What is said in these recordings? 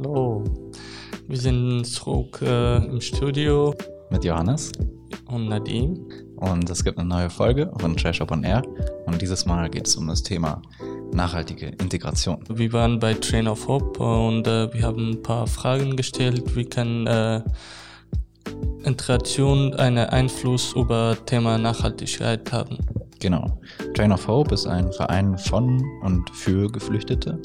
Hallo, wir sind zurück äh, im Studio mit Johannes und Nadim. Und es gibt eine neue Folge von Trash Up on Air. Und dieses Mal geht es um das Thema nachhaltige Integration. Wir waren bei Train of Hope und äh, wir haben ein paar Fragen gestellt. Wie kann äh, Integration einen Einfluss über Thema Nachhaltigkeit haben? Genau. Train of Hope ist ein Verein von und für Geflüchtete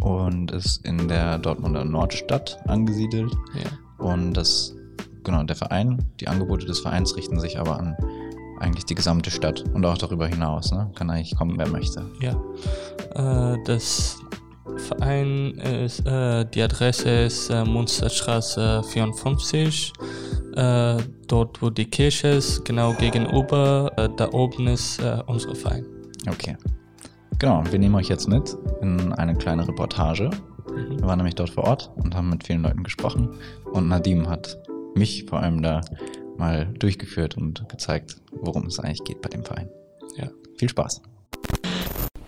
und ist in der Dortmunder Nordstadt angesiedelt. Ja. Und das, genau, der Verein, die Angebote des Vereins richten sich aber an eigentlich die gesamte Stadt und auch darüber hinaus. Ne? Kann eigentlich kommen, wer möchte. Ja. Äh, das Verein ist, äh, die Adresse ist äh, Munsterstraße 54. Äh, dort, wo die Kirche ist, genau gegenüber, äh, da oben ist äh, unser Verein. Okay. Genau, wir nehmen euch jetzt mit in eine kleine Reportage. Mhm. Wir waren nämlich dort vor Ort und haben mit vielen Leuten gesprochen. Und Nadim hat mich vor allem da mal durchgeführt und gezeigt, worum es eigentlich geht bei dem Verein. Ja. Viel Spaß.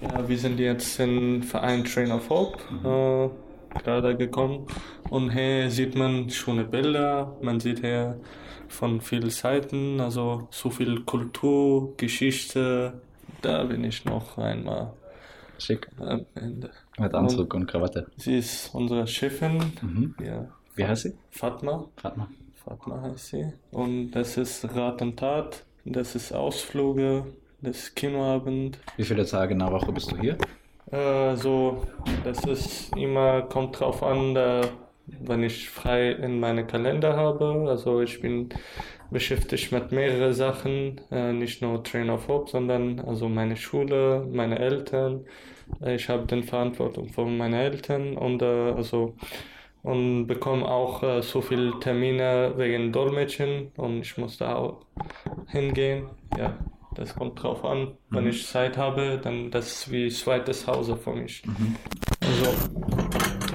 Ja, wir sind jetzt im Verein Train of Hope äh, gerade gekommen und hier sieht man schöne Bilder, man sieht hier von vielen Seiten, also so viel Kultur, Geschichte, da bin ich noch einmal Schick. am Ende. Mit Anzug und Krawatte. Sie ist unsere Chefin, Mhm. ja, Wie heißt sie? Fatma, Fatma. Fatma heißt sie und das ist Rat und Tat, das ist Ausflüge, das ist Kinoabend, Wie viele Tage in der Woche bist du hier? Äh, so, das ist immer, kommt drauf an, da, wenn ich frei in meine Kalender habe. Also ich bin beschäftigt mit mehreren Sachen, äh, nicht nur Train of Hope, sondern also meine Schule, meine Eltern. Äh, ich habe dann Verantwortung für meine Eltern und äh, also und bekomme auch äh, so viele Termine wegen Dolmetschen und ich muss da auch hingehen. Ja, das kommt drauf an. Wenn Mhm. ich Zeit habe, dann das ist wie zweites Hause für mich. Also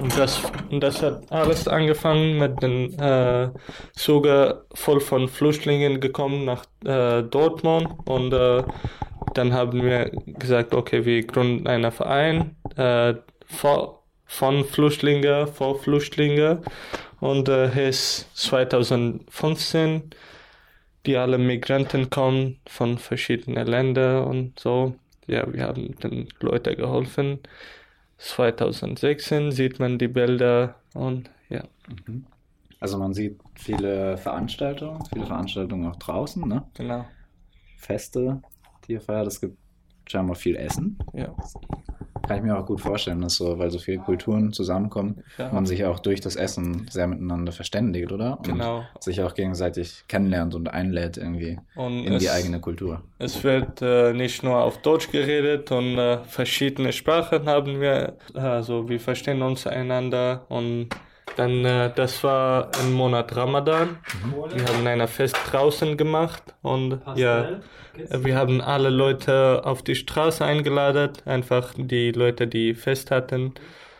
und das und das hat alles angefangen mit den äh, Zuge voll von Flüchtlingen gekommen nach äh, Dortmund und äh, dann haben wir gesagt, okay, wir gründen einen Verein äh, vor, von Flüchtlinge, vor Flüchtlinge und äh, ist 2015 die alle Migranten kommen von verschiedenen Ländern und so. Ja, wir haben den Leuten geholfen. 2016 sieht man die Bilder und ja. Also man sieht viele Veranstaltungen, viele Veranstaltungen auch draußen, ne? Genau. Feste, feiert. Es gibt scheinbar viel Essen. Ja. Kann ich mir auch gut vorstellen, dass so, weil so viele Kulturen zusammenkommen, Ja. man sich auch durch das Essen sehr miteinander verständigt, oder? Und Genau. sich auch gegenseitig kennenlernt und einlädt irgendwie Und in es, die eigene Kultur. es wird äh, nicht nur auf Deutsch geredet und äh, verschiedene Sprachen haben wir. Also wir verstehen uns einander und dann, äh, das war im Monat Ramadan. Wir haben ein Fest draußen gemacht und ja, wir haben alle Leute auf die Straße eingeladen, einfach die Leute, die Fest hatten.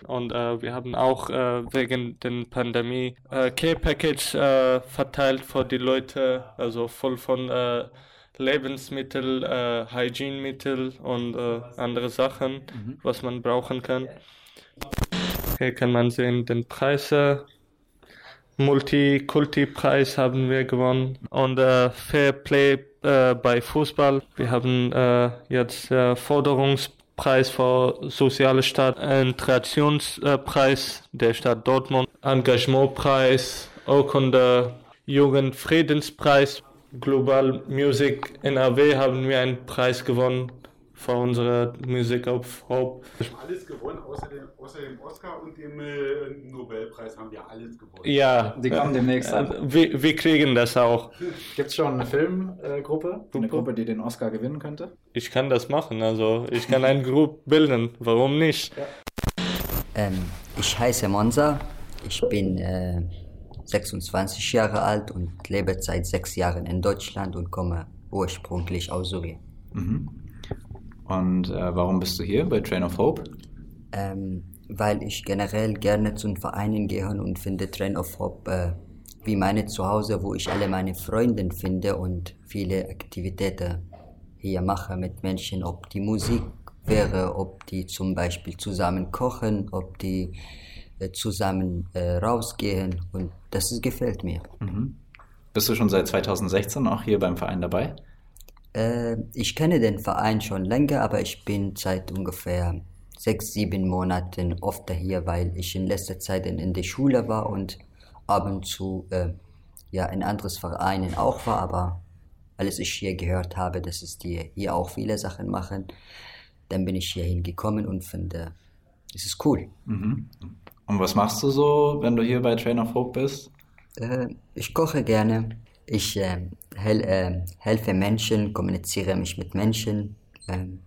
Und äh, wir haben auch äh, wegen der Pandemie äh, Care-Package äh, verteilt für die Leute, also voll von äh, Lebensmittel, äh, Hygienemittel und äh, andere Sachen, was man brauchen kann. Hier kann man sehen den Preise. Multikulti-Preis haben wir gewonnen und äh, Fair Play äh, bei Fußball. Wir haben äh, jetzt äh, Forderungspreis für soziale Stadt, Integrationspreis der Stadt Dortmund, Engagementpreis, Urkunde, Jugendfriedenspreis, Global Music NRW haben wir einen Preis gewonnen für unsere Music of Hope. Alles gewonnen, außer dem, außer dem Oscar und dem äh, Nobelpreis haben wir alles gewonnen. Ja, Die kommen demnächst an. äh, wir, wir kriegen das auch. Gibt es schon eine Filmgruppe? eine Gruppe? Die den Oscar gewinnen könnte? Ich kann das machen, also ich kann eine Gruppe bilden, warum nicht? Ähm, ich heiße Monza, ich bin äh, 26 Jahre alt und lebe seit sechs Jahren in Deutschland und komme ursprünglich aus Syrien. Und äh, warum bist du hier bei Train of Hope? Ähm, weil ich generell gerne zu Vereinen gehe und finde Train of Hope äh, wie meine Zuhause, wo ich alle meine Freunde finde und viele Aktivitäten hier mache mit Menschen, ob die Musik wäre, ob die zum Beispiel zusammen kochen, ob die äh, zusammen äh, rausgehen und das ist, gefällt mir. Mhm. Bist du schon seit 2016 auch hier beim Verein dabei? Äh, ich kenne den Verein schon länger, aber ich bin seit ungefähr sechs, sieben Monaten oft hier, weil ich in letzter Zeit in, in der Schule war und ab und zu äh, ja, in anderes Vereinen auch war, aber als ich hier gehört habe, dass es die hier auch viele Sachen machen, dann bin ich hier hingekommen und finde, es ist cool. Mhm. Und was machst du so, wenn du hier bei Train of Hope bist? Äh, ich koche gerne. Ich äh, hel äh, helfe Menschen, kommuniziere mich mit Menschen, ähm,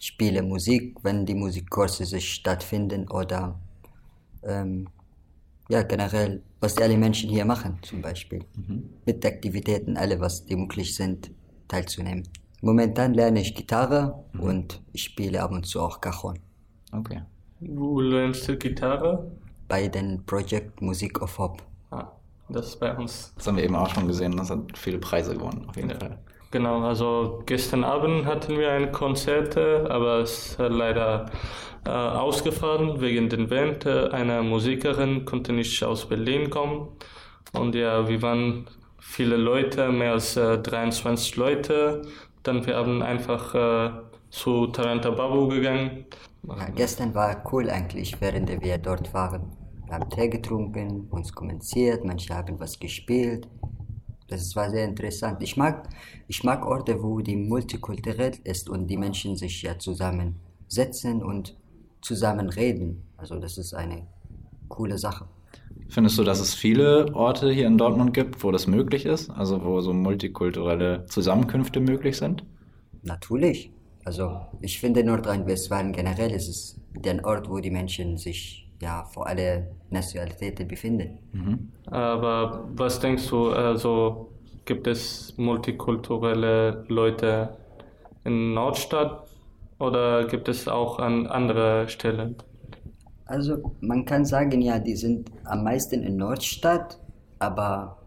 spiele Musik, wenn die Musikkurse sich stattfinden oder ähm, ja, generell, was alle Menschen hier machen, zum Beispiel. Mhm. Mit Aktivitäten, alle, was die möglich sind, teilzunehmen. Momentan lerne ich Gitarre mhm. und ich spiele ab und zu auch Cajon. Okay. Wo lernst du Gitarre? Bei dem Projekt Musik of Hope. Ah, das ist bei uns. Das haben wir eben auch schon gesehen, das hat viele Preise gewonnen, auf jeden Ja. Fall. Genau, also gestern Abend hatten wir ein Konzert, äh, aber es hat leider äh, ausgefallen wegen den Band. Eine Musikerin konnte nicht aus Berlin kommen. Und ja, wir waren viele Leute, mehr als äh, 23 Leute. Dann wir haben einfach äh, zu Taranta Babu gegangen. Ja, gestern war cool eigentlich, während wir dort waren. Wir haben Tee getrunken, uns kommentiert, manche haben was gespielt. Das war sehr interessant. Ich mag, ich mag Orte, wo die multikulturell ist und die Menschen sich ja zusammensetzen und zusammen reden. Also das ist eine coole Sache. Findest du, dass es viele Orte hier in Dortmund gibt, wo das möglich ist? Also wo so multikulturelle Zusammenkünfte möglich sind? Natürlich. Also ich finde Nordrhein-Westfalen generell ist es der Ort, wo die Menschen sich ja vor alle Nationalitäten befinden. Mhm. Aber was denkst du, also gibt es multikulturelle Leute in Nordstadt oder gibt es auch an andere Stellen? Also man kann sagen, ja, die sind am meisten in Nordstadt, aber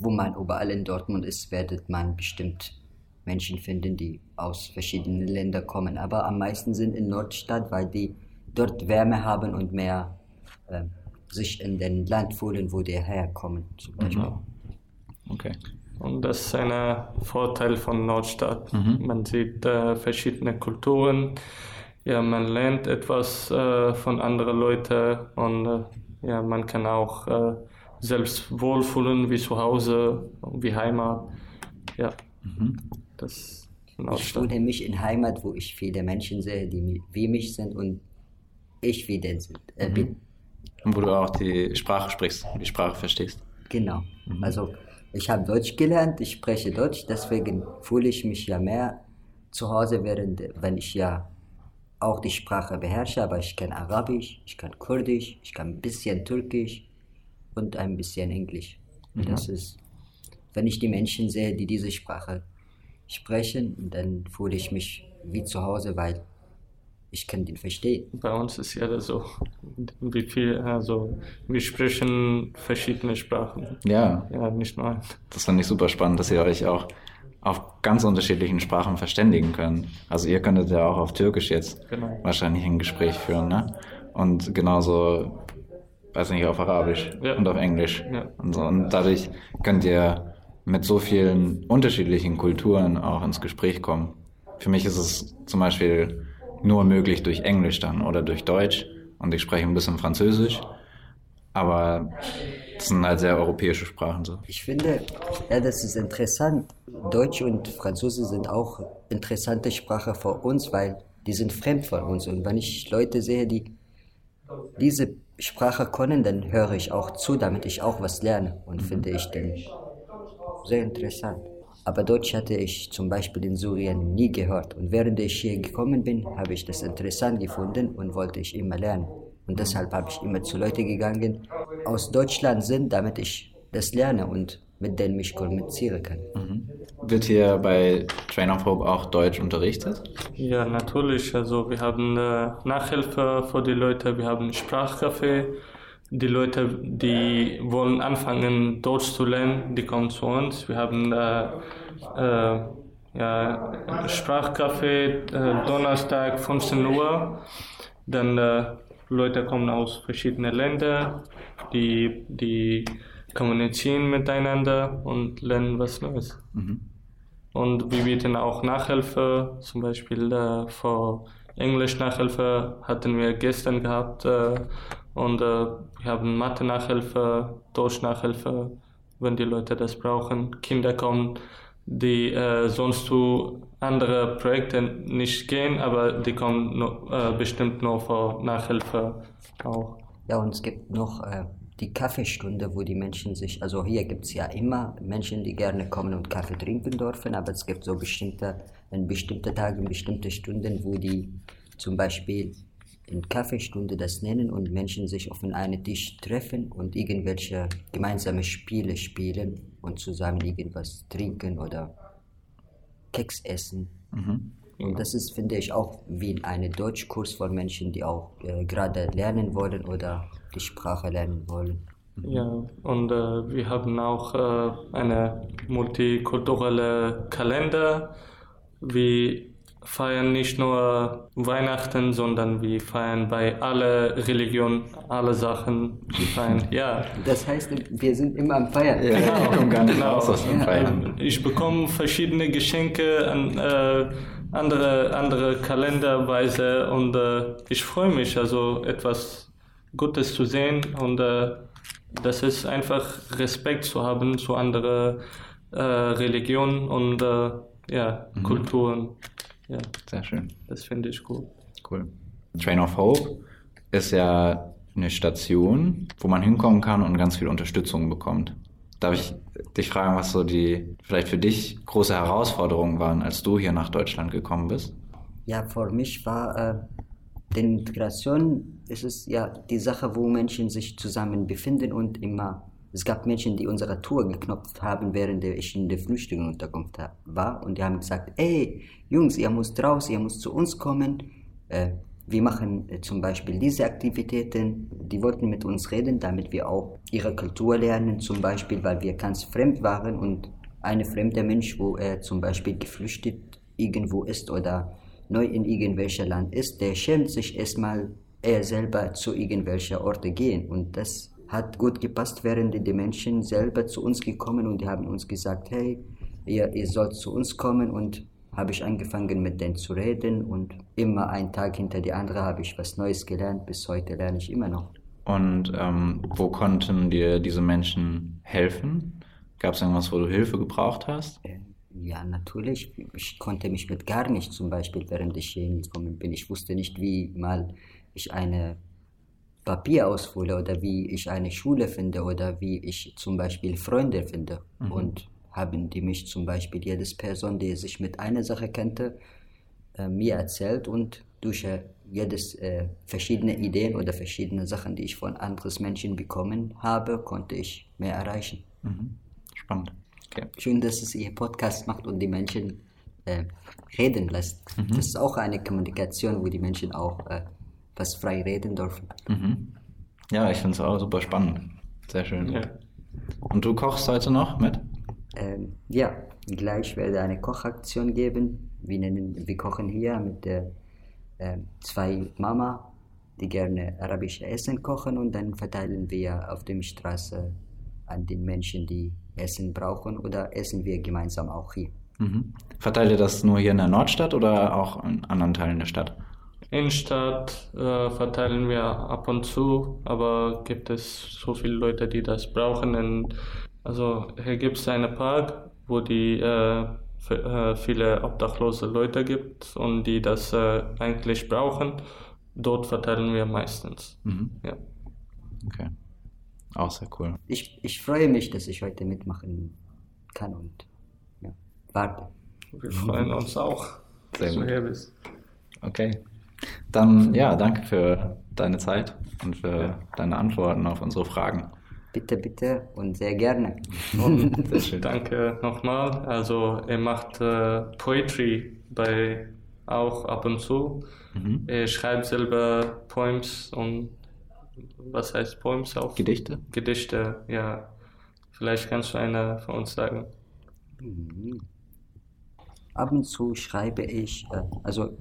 wo man überall in Dortmund ist, werdet man bestimmt Menschen finden, die aus verschiedenen Ländern kommen. Aber am meisten sind in Nordstadt, weil die dort Wärme haben und mehr äh, sich in den Land fühlen, wo die herkommen. Zum Beispiel. Mhm. Okay. Und das ist ein Vorteil von Nordstadt. Mhm. Man sieht äh, verschiedene Kulturen, ja, man lernt etwas äh, von anderen Leuten und äh, ja, man kann auch äh, selbst wohlfühlen wie zu Hause, wie Heimat. Ja, Mhm. das ist Ich Nordstadt. fühle mich in Heimat, wo ich viele Menschen sehe, die wie mich sind und ich wie den sind, äh, Mhm. bin. Und wo du auch die Sprache sprichst, die Sprache verstehst. Genau. Mhm. Also ich habe Deutsch gelernt, ich spreche Deutsch, deswegen fühle ich mich ja mehr zu Hause, während wenn ich ja auch die Sprache beherrsche, aber ich kann Arabisch, ich kann Kurdisch, ich kann ein bisschen Türkisch und ein bisschen Englisch. Und Das ist, wenn ich die Menschen sehe, die diese Sprache sprechen, dann fühle ich mich wie zu Hause, weil ich kann den verstehen. Bei uns ist ja das so, wie viel, also wir sprechen verschiedene Sprachen. Ja, Ja, nicht nur ein. das fand ich super spannend, dass ihr euch auch auf ganz unterschiedlichen Sprachen verständigen könnt. Also ihr könntet ja auch auf Türkisch jetzt Genau. wahrscheinlich ein Gespräch führen, ne? Und genauso, weiß nicht, auf Arabisch Ja. und auf Englisch Ja. und so. Und dadurch könnt ihr mit so vielen unterschiedlichen Kulturen auch ins Gespräch kommen. Für mich ist es zum Beispiel nur möglich durch Englisch dann oder durch Deutsch und ich spreche ein bisschen Französisch, aber das sind halt sehr europäische Sprachen so. Ich finde, ja, das ist interessant. Deutsch und Französisch sind auch interessante Sprache für uns, weil die sind fremd für uns. Und wenn ich Leute sehe, die diese Sprache können, dann höre ich auch zu, damit ich auch was lerne. Und finde ich dann sehr interessant. Aber Deutsch hatte ich zum Beispiel in Syrien nie gehört. Und während ich hier gekommen bin, habe ich das interessant gefunden und wollte ich immer lernen. Und deshalb habe ich immer zu Leuten gegangen, aus Deutschland sind, damit ich das lerne und mit denen mich kommunizieren kann. Wird hier bei Train of Hope auch Deutsch unterrichtet? Ja, natürlich. Also wir haben äh, Nachhilfe für die Leute, wir haben Sprachcafé. Die Leute, die wollen anfangen, Deutsch zu lernen, die kommen zu uns. Wir haben äh, äh, ja, Sprachcafé, äh, Donnerstag 15 Uhr. Dann äh, Leute kommen aus verschiedenen Ländern, die, die kommunizieren miteinander und lernen was Neues. Mhm. Und wir bieten auch Nachhilfe, zum Beispiel äh, für Englisch-Nachhilfe hatten wir gestern gehabt äh, und äh, wir haben Mathe-Nachhilfe, Deutsch-Nachhilfe, wenn die Leute das brauchen. Kinder kommen, die äh, sonst zu andere Projekte nicht gehen, aber die kommen nur, äh, bestimmt nur für Nachhilfe auch. Ja, und es gibt noch äh, die Kaffeestunde, wo die Menschen sich, also hier gibt es ja immer Menschen, die gerne kommen und Kaffee trinken dürfen, aber es gibt so bestimmte, an bestimmte Tagen, bestimmte Stunden, wo die zum Beispiel in Kaffeestunde das nennen und Menschen sich auf einen Tisch treffen und irgendwelche gemeinsame Spiele spielen und zusammen irgendwas trinken oder Keks essen. Mhm. Und das ist, finde ich, auch wie ein Deutschkurs für Menschen, die auch äh, gerade lernen wollen oder die Sprache lernen wollen. Ja, und äh, wir haben auch äh, eine multikulturelle Kalender. Wir feiern nicht nur Weihnachten, sondern wir feiern bei alle Religionen, alle Sachen. Wir feiern, ja. Das heißt, wir sind immer am Feiern. Ja, ich komme gar nicht Genau. raus aus dem. Feiern. Ich bekomme verschiedene Geschenke an äh, andere, andere Kalenderweise und äh, ich freue mich, also etwas Gutes zu sehen und äh, das ist einfach Respekt zu haben zu anderen äh, Religionen und äh, ja, Kulturen. Ja, Sehr schön. das finde ich gut. Cool. Train of Hope ist ja eine Station, wo man hinkommen kann und ganz viel Unterstützung bekommt. Darf ich dich fragen, was so die vielleicht für dich große Herausforderungen waren, als du hier nach Deutschland gekommen bist? Ja, für mich war äh, die Integration, ist es ja die Sache, wo Menschen sich zusammen befinden und immer. Es gab Menschen, die unsere Tour geknopft haben, während ich in der Flüchtlingsunterkunft war. Und die haben gesagt, ey, Jungs, ihr müsst raus, ihr müsst zu uns kommen. Äh, wir machen äh, zum Beispiel diese Aktivitäten. Die wollten mit uns reden, damit wir auch ihre Kultur lernen, zum Beispiel, weil wir ganz fremd waren und ein fremder Mensch, wo er zum Beispiel geflüchtet irgendwo ist oder neu in irgendwelcher Land ist, der schämt sich erstmal, er selber zu irgendwelcher Orte gehen. Und das hat gut gepasst, während die Menschen selber zu uns gekommen und die haben uns gesagt, hey, ihr, ihr sollt zu uns kommen und habe ich angefangen mit denen zu reden und immer ein Tag hinter die andere habe ich was Neues gelernt. Bis heute lerne ich immer noch. Und ähm, wo konnten dir diese Menschen helfen? Gab es irgendwas, wo du Hilfe gebraucht hast? Äh, Ja, natürlich. Ich konnte mich mit gar nicht, zum Beispiel, während ich hier hingekommen bin. Ich wusste nicht, wie mal ich eine Papier ausfülle oder wie ich eine Schule finde oder wie ich zum Beispiel Freunde finde. Und haben die mich zum Beispiel, jedes Person, die sich mit einer Sache kannte, äh, mir erzählt und durch äh, jedes äh, verschiedene Ideen oder verschiedene Sachen, die ich von anderen Menschen bekommen habe, konnte ich mehr erreichen. Mhm. Spannend. Okay. Schön, dass es ihr Podcast macht und die Menschen äh, reden lässt. Das ist auch eine Kommunikation, wo die Menschen auch äh, was frei reden dürfen. Mhm. Ja, ich finde es auch super spannend. Sehr schön. Ja. Und du kochst heute noch mit? Ähm, ja, gleich werde eine Kochaktion geben. Wir, nennen, wir kochen hier mit äh, äh, zwei Mama, die gerne arabische Essen kochen und dann verteilen wir auf der Straße an den Menschen, die Essen brauchen oder essen wir gemeinsam auch hier. Mhm. Verteilt ihr das nur hier in der Nordstadt oder auch in anderen Teilen der Stadt? Innenstadt äh, verteilen wir ab und zu, aber gibt es so viele Leute, die das brauchen. Und also hier gibt es einen Park, wo die äh, äh, viele obdachlose Leute gibt und die das äh, eigentlich brauchen. Dort verteilen wir meistens. Mhm. Ja. Okay. Auch sehr cool. Ich, ich freue mich, dass ich heute mitmachen kann und ja, warte. Wir freuen uns auch, Sehr dass du hier bist. Okay. Dann ja, danke für deine Zeit und für deine Antworten auf unsere Fragen. Bitte, bitte und sehr gerne. Und Sehr schön. danke nochmal. Also er macht äh, Poetry bei auch ab und zu. Mhm. Er schreibt selber Poems und was heißt Poems auch? Gedichte? Gedichte, ja. Vielleicht kannst du eine von uns sagen. Mhm. Ab und zu schreibe ich, äh, also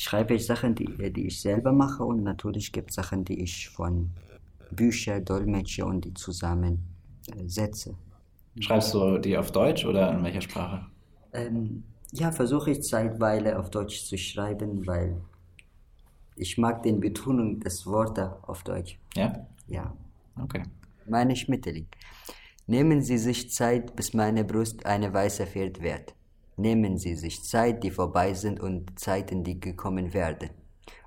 schreibe ich Sachen, die, die ich selber mache und natürlich gibt es Sachen, die ich von Büchern dolmetsche und die zusammen setze. Schreibst du die auf Deutsch oder in welcher Sprache? Ähm, ja, versuche ich zeitweise auf Deutsch zu schreiben, weil ich mag den Betonung des Wortes auf Deutsch. Ja? Ja. Okay. Meine Schmetterling. Nehmen Sie sich Zeit, bis meine Brust eine weiße Pferd wird. Nehmen Sie sich Zeit, die vorbei sind und Zeiten, die gekommen werden.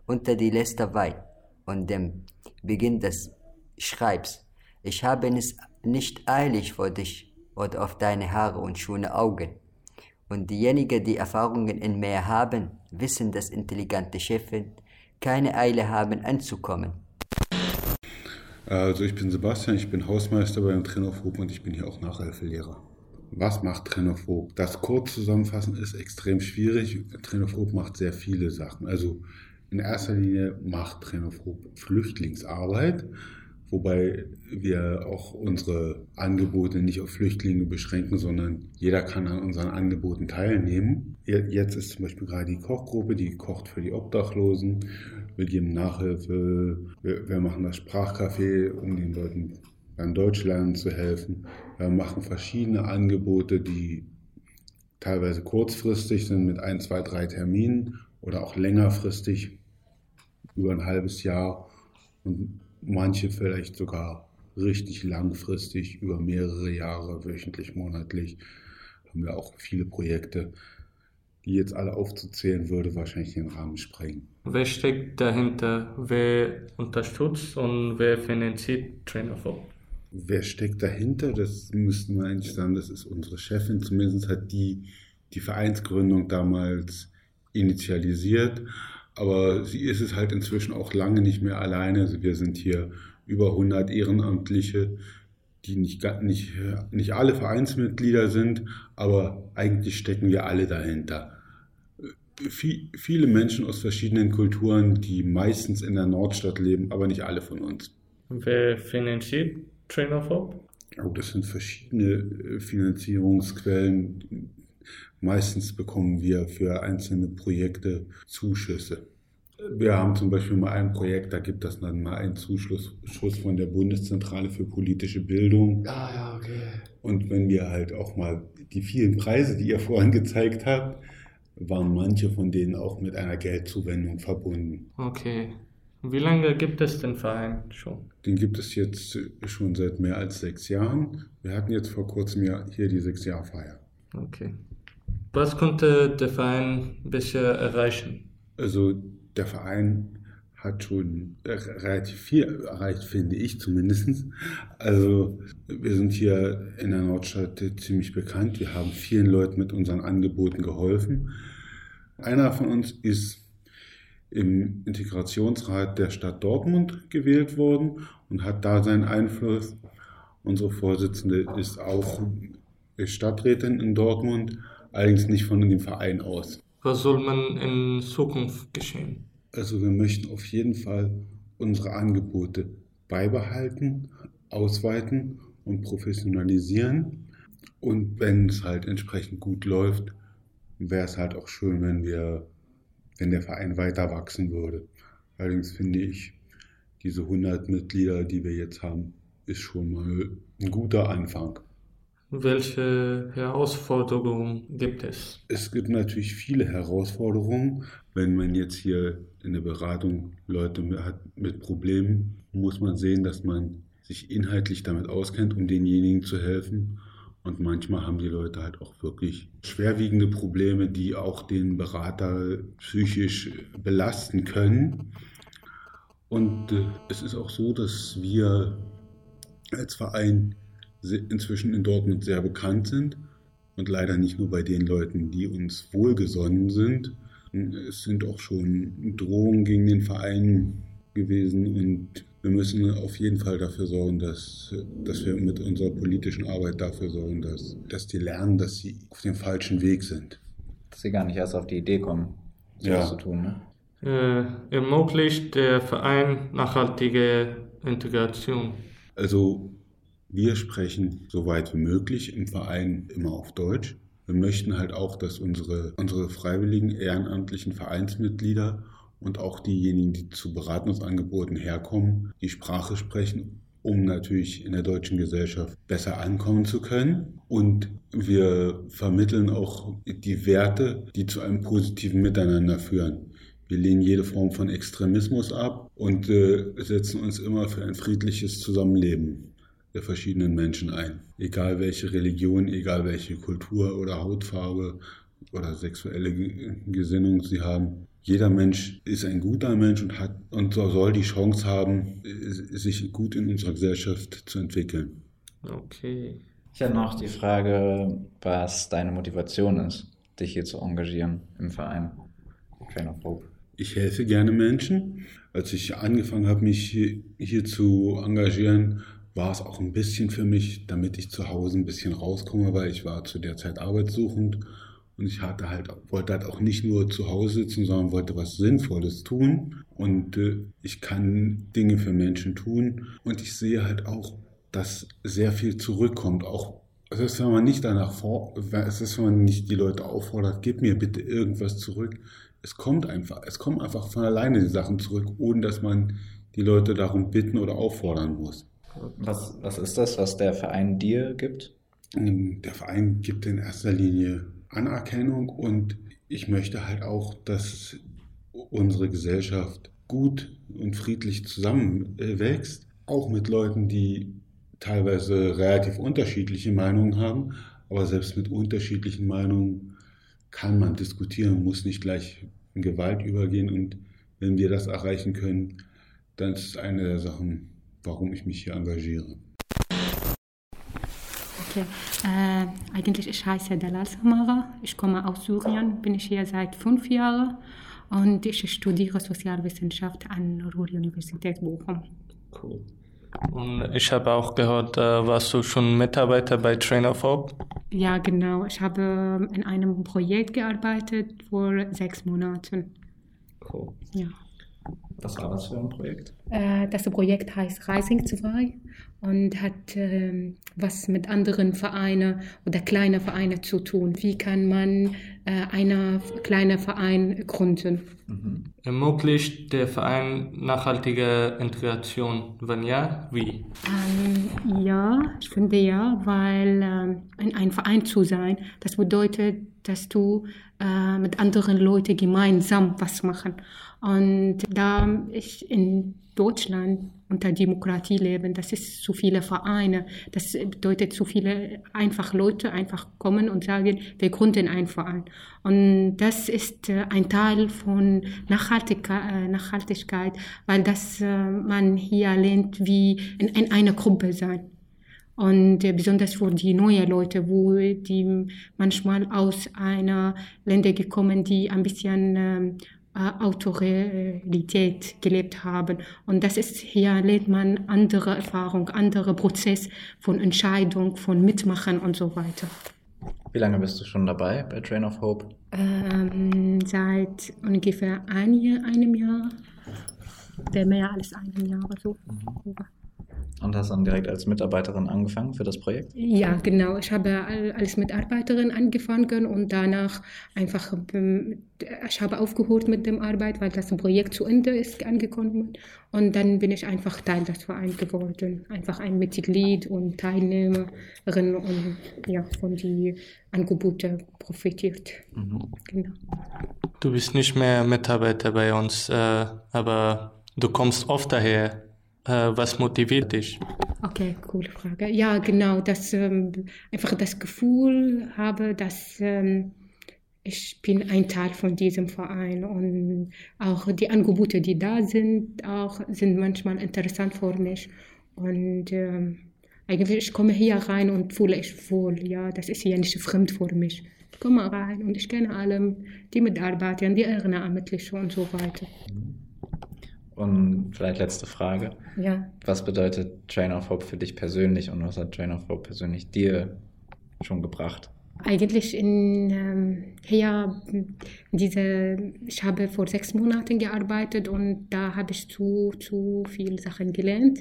Unter die Lästerei und dem Beginn des Schreibs. Ich habe es nicht eilig vor dich oder auf deine Haare und schöne Augen. Und diejenigen, die Erfahrungen in Meer haben, wissen, dass intelligente Schiffe keine Eile haben anzukommen. Also ich bin Sebastian, ich bin Hausmeister beim Trainerhof und ich bin hier auch Nachhilfelehrer. Was macht Trainerhof? Das kurz zusammenfassen ist extrem schwierig. Trainerhof macht sehr viele Sachen. Also in erster Linie macht Trainerhof Flüchtlingsarbeit, wobei wir auch unsere Angebote nicht auf Flüchtlinge beschränken, sondern jeder kann an unseren Angeboten teilnehmen. Jetzt ist zum Beispiel gerade die Kochgruppe, die kocht für die Obdachlosen wir geben Nachhilfe, wir, wir machen das Sprachcafé, um den Leuten beim Deutschlernen zu helfen. Wir machen verschiedene Angebote, die teilweise kurzfristig sind mit ein, zwei, drei Terminen oder auch längerfristig über ein halbes Jahr und manche vielleicht sogar richtig langfristig über mehrere Jahre, wöchentlich, monatlich haben wir auch viele Projekte die jetzt alle aufzuzählen, würde wahrscheinlich den Rahmen sprengen. Wer steckt dahinter? Wer unterstützt und wer finanziert Trainerfolk? Wer steckt dahinter? Das müssten wir eigentlich sagen, das ist unsere Chefin. Zumindest hat die die Vereinsgründung damals initialisiert. Aber sie ist es halt inzwischen auch lange nicht mehr alleine. Also wir sind hier über 100 Ehrenamtliche, die nicht, nicht, nicht alle Vereinsmitglieder sind, aber eigentlich stecken wir alle dahinter. Viel, viele Menschen aus verschiedenen Kulturen, die meistens in der Nordstadt leben, aber nicht alle von uns. Wer finanziert Trainerfob? Oh, das sind verschiedene äh, Finanzierungsquellen. Meistens bekommen wir für einzelne Projekte Zuschüsse. Wir haben zum Beispiel mal ein Projekt, da gibt es dann mal einen Zuschuss von der Bundeszentrale für politische Bildung. Ah, ja, okay. Und wenn wir halt auch mal die vielen Preise, die ihr vorhin gezeigt habt, waren manche von denen auch mit einer Geldzuwendung verbunden. Okay. Wie lange gibt es den Verein schon? Den gibt es jetzt schon seit mehr als sechs Jahren. Wir hatten jetzt vor kurzem ja hier die sechs Jahr Feier. Okay. Was konnte der Verein bisher erreichen? Also der Verein hat schon relativ viel erreicht, finde ich zumindest. Also wir sind hier in der Nordstadt ziemlich bekannt. Wir haben vielen Leuten mit unseren Angeboten geholfen. Einer von uns ist im Integrationsrat der Stadt Dortmund gewählt worden und hat da seinen Einfluss. Unsere Vorsitzende ist auch Stadträtin in Dortmund, allerdings nicht von dem Verein aus. Was soll man in Zukunft geschehen? Also wir möchten auf jeden Fall unsere Angebote beibehalten, ausweiten und professionalisieren. Und wenn es halt entsprechend gut läuft, wäre es halt auch schön, wenn wir, wenn der Verein weiter wachsen würde. Allerdings finde ich, diese 100 Mitglieder, die wir jetzt haben, ist schon mal ein guter Anfang. Welche Herausforderungen gibt es? Es gibt natürlich viele Herausforderungen. Wenn man jetzt hier in der Beratung Leute hat mit Problemen, muss man sehen, dass man sich inhaltlich damit auskennt, um denjenigen zu helfen. Und manchmal haben die Leute halt auch wirklich schwerwiegende Probleme, die auch den Berater psychisch belasten können. Und äh, es ist auch so, dass wir als Verein inzwischen in Dortmund sehr bekannt sind und leider nicht nur bei den Leuten, die uns wohlgesonnen sind. Es sind auch schon Drohungen gegen den Verein gewesen und wir müssen auf jeden Fall dafür sorgen, dass, dass wir mit unserer politischen Arbeit dafür sorgen, dass, dass die lernen, dass sie auf dem falschen Weg sind. Dass sie gar nicht erst auf die Idee kommen, sowas ja. zu tun. Ne? Äh, ermöglicht der Verein nachhaltige Integration? Also wir sprechen so weit wie möglich im Verein immer auf Deutsch. Wir möchten halt auch, dass unsere, unsere freiwilligen ehrenamtlichen Vereinsmitglieder und auch diejenigen, die zu Beratungsangeboten herkommen, die Sprache sprechen, um natürlich in der deutschen Gesellschaft besser ankommen zu können. Und wir vermitteln auch die Werte, die zu einem positiven Miteinander führen. Wir lehnen jede Form von Extremismus ab und äh, setzen uns immer für ein friedliches Zusammenleben der verschiedenen Menschen ein. Egal welche Religion, egal welche Kultur oder Hautfarbe oder sexuelle Gesinnung sie haben. Jeder Mensch ist ein guter Mensch und hat und soll die Chance haben, sich gut in unserer Gesellschaft zu entwickeln. Okay. Ich habe noch die Frage, was deine Motivation ist, dich hier zu engagieren im Verein Train of Hope. Ich helfe gerne Menschen. Als ich angefangen habe, mich hier, hier zu engagieren, war es auch ein bisschen für mich, damit ich zu Hause ein bisschen rauskomme, weil ich war zu der Zeit arbeitssuchend und ich hatte halt, wollte halt auch nicht nur zu Hause sitzen, sondern wollte was Sinnvolles tun. Und äh, ich kann Dinge für Menschen tun. Und ich sehe halt auch, dass sehr viel zurückkommt. Auch es ist, wenn man nicht danach vor, es ist, wenn man nicht die Leute auffordert, gib mir bitte irgendwas zurück. Es kommt einfach, es kommen einfach von alleine die Sachen zurück, ohne dass man die Leute darum bitten oder auffordern muss. Was, was ist das, was der Verein dir gibt? Ähm, der Verein gibt in erster Linie Anerkennung und ich möchte halt auch, dass unsere Gesellschaft gut und friedlich zusammenwächst, auch mit Leuten, die teilweise relativ unterschiedliche Meinungen haben, aber selbst mit unterschiedlichen Meinungen kann man diskutieren, muss nicht gleich in Gewalt übergehen. Und wenn wir das erreichen können, dann ist es eine der Sachen, warum ich mich hier engagiere. Okay, äh, eigentlich ich heiße Dalal Samara, ich komme aus Syrien, bin ich hier seit fünf Jahren und ich studiere Sozialwissenschaft an der Ruhr-Universität Bochum. Cool. Und ich habe auch gehört, äh, warst du schon Mitarbeiter bei Train of Hope? Ja, genau. Ich habe in einem Projekt gearbeitet vor sechs Monaten. Cool. Ja. Was war das für ein Projekt? Äh, das Projekt heißt Rising 2 und hat äh, was mit anderen Vereinen oder kleinen Vereinen zu tun. Wie kann man äh, einen kleinen Verein gründen? Mhm. Ermöglicht der Verein nachhaltige Integration? Wenn ja, wie? Ähm, ja, ich finde ja, weil äh, in einem Verein zu sein, das bedeutet, dass du äh, mit anderen Leuten gemeinsam was machen. Und da ich in Deutschland unter Demokratie leben, das ist zu viele Vereine, das bedeutet zu viele einfach Leute einfach kommen und sagen, wir gründen einen Verein. Und das ist äh, ein Teil von Nachhaltigkeit, äh, weil das man hier lernt, wie in einer Gruppe sein. Und besonders für die neuen Leute, wo die manchmal aus einer Länder gekommen, die ein bisschen ähm, äh, Autorität gelebt haben. Und das ist hier lernt man andere Erfahrung, andere Prozess von Entscheidung, von Mitmachen und so weiter. Wie lange bist du schon dabei bei Train of Hope? Ähm, seit ungefähr ein Jahr, einem Jahr, mehr als einem Jahr so. Mhm. Und hast dann direkt als Mitarbeiterin angefangen für das Projekt? Ja, genau. Ich habe als Mitarbeiterin angefangen und danach einfach, ähm, ich habe aufgehört mit der Arbeit, weil das Projekt zu Ende ist angekommen. Und dann bin ich einfach Teil des Vereins geworden. Einfach ein Mitglied und Teilnehmerin und ja, von den Angeboten profitiert. Mhm. Genau. Du bist nicht mehr Mitarbeiter bei uns, äh, aber du kommst oft daher. Äh, was motiviert dich? Okay, coole Frage. Ja, genau, dass ähm, einfach das Gefühl habe, dass ähm, ich bin ein Teil von diesem Verein und auch die Angebote, die da sind, auch sind manchmal interessant für mich und ähm, eigentlich ich komme hier rein und fühle ich wohl, ja, das ist hier nicht fremd für mich. Ich komme rein und ich kenne alle, die mitarbeiten, die Ehrenamtlichen und so weiter. Und vielleicht letzte Frage. Ja. Was bedeutet Train of Hope für dich persönlich und was hat Train of Hope persönlich dir schon gebracht? eigentlich in ähm, hier diese ich habe vor sechs Monaten gearbeitet und da habe ich zu zu viel Sachen gelernt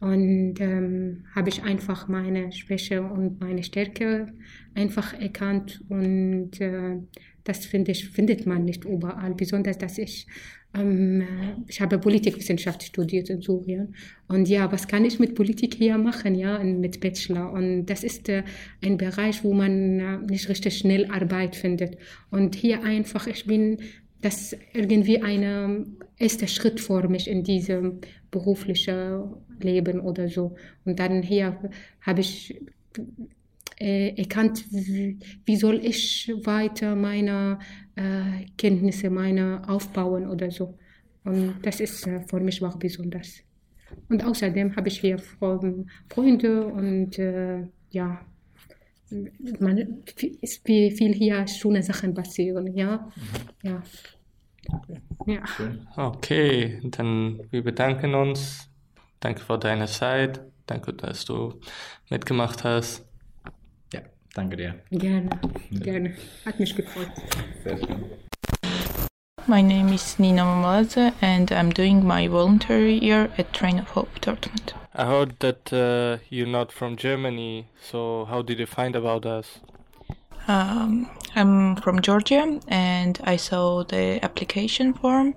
und ähm, habe ich einfach meine Schwäche und meine Stärke einfach erkannt und äh, das finde ich findet man nicht überall besonders dass ich ähm, ich habe Politikwissenschaft studiert in Syrien. Und ja was kann ich mit Politik hier machen? Ja mit Bachelor. Und das ist äh, ein Bereich wo man äh, nicht richtig schnell Arbeit findet. Und hier einfach ich bin das irgendwie ein erster Schritt für mich in diesem beruflichen Leben oder so. Und dann hier habe ich äh, erkannt, wie, wie, soll ich weiter meine äh, Kenntnisse, meine aufbauen oder so. Und das ist äh, für mich auch besonders. Und außerdem habe ich hier Freunde und äh, ja, man, ist wie viel hier schöne Sachen passieren, ja. Mhm. ja. Okay. ja. Okay, dann wir bedanken uns. Danke für deine Zeit. Danke, dass du mitgemacht hast. Ja, danke dir. Gerne, gerne. Hat mich gefreut. Sehr schön. My name is Nina Mamalaze and I'm doing my voluntary year at Train of Hope Dortmund. I heard that uh, you're not from Germany, so how did you find about us? Um, I'm from Georgia and I saw the application form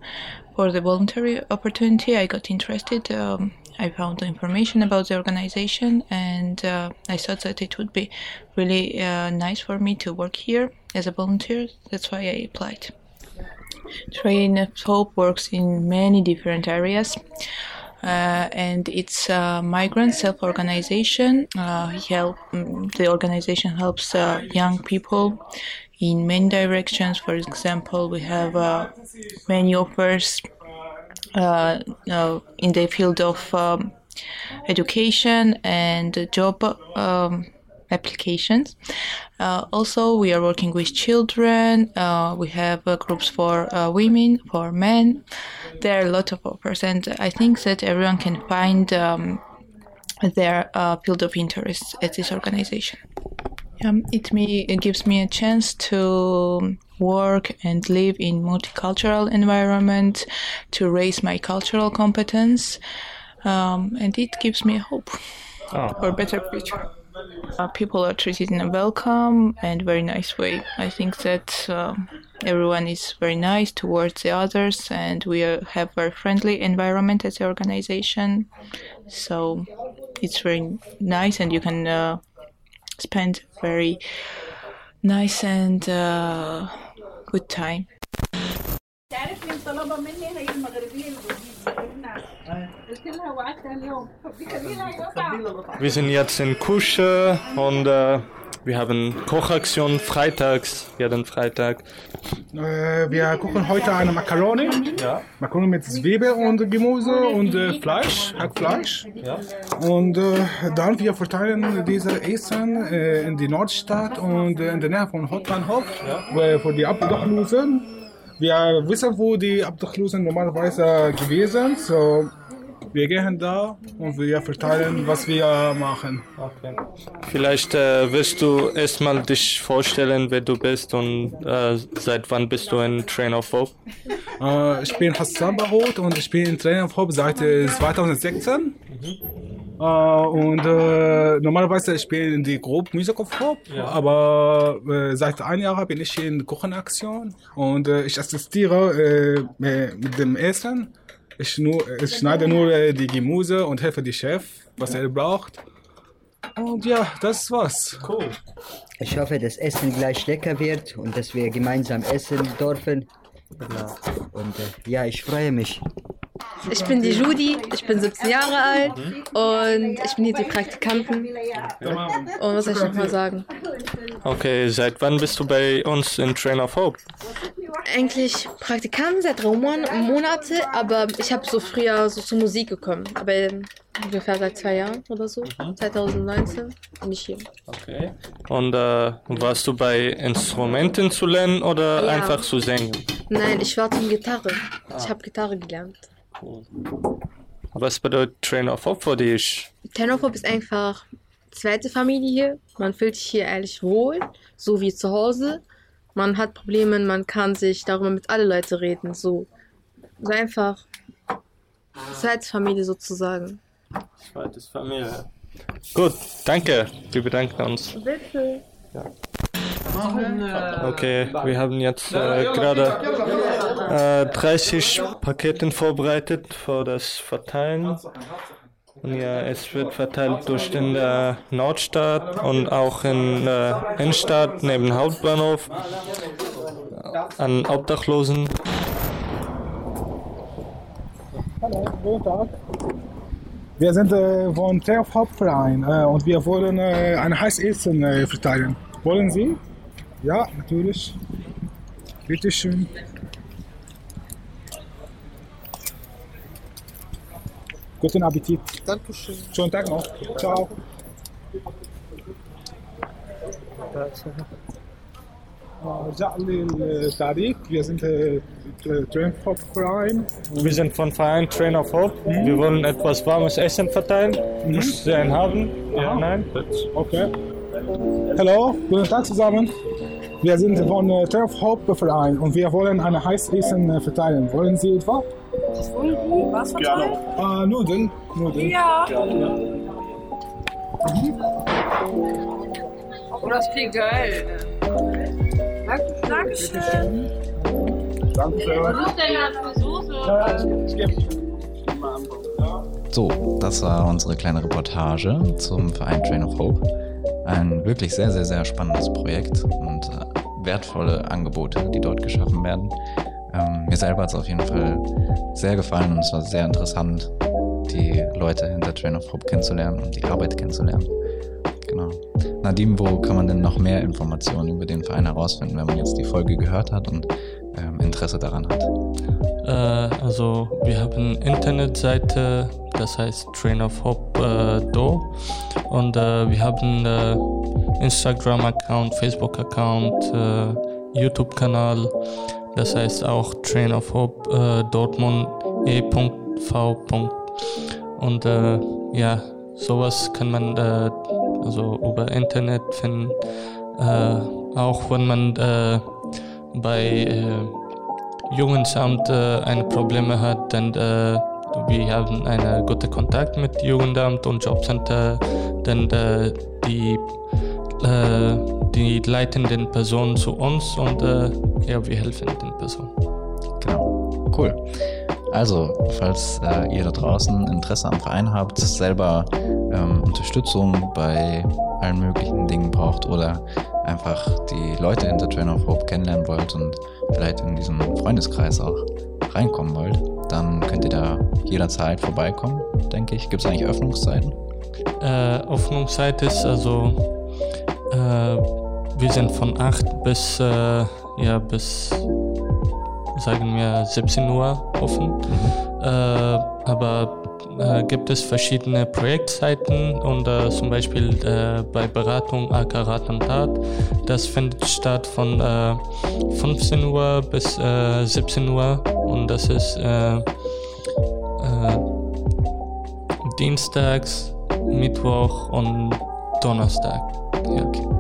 for the voluntary opportunity. I got interested. Um, I found information about the organization and uh, I thought that it would be really uh, nice for me to work here as a volunteer. That's why I applied. Train of Hope works in many different areas uh, and it's a migrant self-organization. Uh, help the organization helps uh, young people in many directions. For example, we have uh, many offers in the field of um, education and job um, applications. Uh, also, we are working with children. Uh, we have uh, groups for uh, women, for men. There are a lot of offers, and I think that everyone can find um, their uh, field of interest at this organization. Um, it, me, it gives me a chance to work and live in multicultural environment, to raise my cultural competence, um, and it gives me hope oh. for a better future. Uh, people are treated in a welcome and very nice way. I think that um, everyone is very nice towards the others, and we uh, have very friendly environment as an organization. So it's very nice, and you can uh, spend very nice and uh, good time. Wir sind jetzt in Kusche und äh, wir haben Kochaktion freitags, jeden Freitag. Äh, wir kochen heute eine Makaroni. Ja. Makaroni mit Zwiebel und Gemüse und äh, Fleisch, Hackfleisch. Ja. Und äh, dann wir verteilen diese Essen äh, in die Nordstadt und in der Nähe von Hotbahnhof ja. für die Obdachlosen. Wir wissen, wo die Obdachlosen normalerweise gewesen sind. So wir gehen da und wir verteilen, was wir machen. Okay. Vielleicht äh, wirst du erstmal dich vorstellen, wer du bist und äh, seit wann bist du in Train of Hope? Äh, ich bin Hassan Bahut und ich bin in Train of Hope seit 2016. Mhm. Uh, und uh, normalerweise ich bin in die Gruppe Music of Hope, ja. aber uh, seit einem Jahr bin ich in Kochenaktion und ich assistiere mit dem Essen ich, nur, ich schneide nur äh, die Gemüse und helfe dem Chef, was er braucht. Und ja, das war's. Cool. Ich hoffe, dass Essen gleich lecker wird und dass wir gemeinsam essen dürfen. Genau. Und äh, ja, ich freue mich. Ich bin die Judy, ich bin 17 Jahre alt und ich bin hier die Praktikanten. Und was soll ich noch mal sagen? Okay, seit wann bist du bei uns in Train of Hope? Eigentlich Praktikant seit drei Monate, aber ich habe so früher so zur Musik gekommen. Aber ungefähr seit zwei Jahren oder so, mhm. 2019 bin ich hier. Okay. Und äh, warst du bei Instrumenten zu lernen oder ja. einfach zu singen? Nein, ich war zum Gitarre. Ah. Ich habe Gitarre gelernt. Cool. Was bedeutet Train of Hope für dich? Train of Hope ist einfach zweite Familie hier. Man fühlt sich hier ehrlich wohl, so wie zu Hause. Man hat Probleme, man kann sich darüber mit alle Leute reden. So, so einfach zweite Familie sozusagen. Zweites Familie. Gut, danke. Wir bedanken uns. Bitte. Okay, wir haben jetzt äh, gerade äh, 30 Pakete vorbereitet für das Verteilen. Ja, es wird verteilt durch den äh, Nordstadt und auch in der Innenstadt neben Hauptbahnhof an Obdachlosen. Hallo, guten Tag. Wir sind äh, von Treff Hauptverein äh, und wir wollen äh, ein Heißessen äh, verteilen. Wollen Sie? Ja, natürlich. Bitte schön. Guten Appetit. Dankeschön. Schönen Tag noch. Ciao. جعل التعليق wir sind äh, Train Verein Wir sind von Verein Train of Hope. Wir wollen etwas warmes Essen verteilen. Muss Sie einen haben? Ja, nein? Okay. Hallo, guten Tag zusammen. Wir sind von äh, Train of Hope Verein und wir wollen ein Heißessen äh, verteilen. Wollen Sie etwa? Was wollen Sie? Was verteilen? Äh, Nudeln. Nudeln. Ja. Oh, das klingt geil. Danke- Dankeschön. Danke. Was ist denn das für Soße? So, das war unsere kleine Reportage zum Verein Train of Hope. Ein wirklich sehr, sehr, sehr spannendes Projekt und äh, wertvolle Angebote, die dort geschaffen werden. Mir selber hat es auf jeden Fall sehr gefallen und es war sehr interessant, die Leute hinter Train of Hope kennenzulernen und die Arbeit kennenzulernen. Genau. Nadim, wo kann man denn noch mehr Informationen über den Verein herausfinden, wenn man jetzt die Folge gehört hat und ähm, Interesse daran hat? Äh, also wir haben eine Internetseite, das heißt Train of Hope äh, Do. Und äh, wir haben äh, Instagram-Account, Facebook-Account, äh, YouTube-Kanal. Das heißt auch Train of Hope äh, Dortmund e.v. Und äh, ja, sowas kann man äh, also über Internet finden. Äh, auch wenn man äh, bei äh, Jugendamt eine Probleme hat, dann wir haben einen guten Kontakt mit Jugendamt und Jobcenter, dann äh, die, die leitenden Personen zu uns und äh, ja, wir helfen den Personen. Genau, cool. Also, falls äh, ihr da draußen Interesse am Verein habt, selber ähm, Unterstützung bei allen möglichen Dingen braucht oder einfach die Leute hinter Train of Hope kennenlernen wollt und vielleicht in diesen Freundeskreis auch reinkommen wollt, dann könnt ihr da jederzeit vorbeikommen, denke ich. Gibt es eigentlich Öffnungszeiten? Äh, Öffnungszeit ist also, äh, wir sind von 8 bis, äh, ja, bis, sagen wir, 17 Uhr offen. Äh, aber äh, gibt es verschiedene Projektzeiten und äh, zum Beispiel äh, bei Beratung AK Rat und Tat. Das findet statt von äh, 15 Uhr bis äh, 17 Uhr und das ist äh, äh, Dienstags, Mittwoch und Donnerstag. Ja. Okay.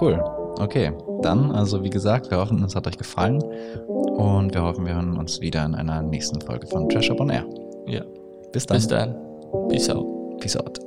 Cool. Okay. Dann, also wie gesagt, wir hoffen, es hat euch gefallen und wir hoffen, wir hören uns wieder in einer nächsten Folge von Trash Up on Air. ja. Bis dann. Bis dann. Peace out. Peace out.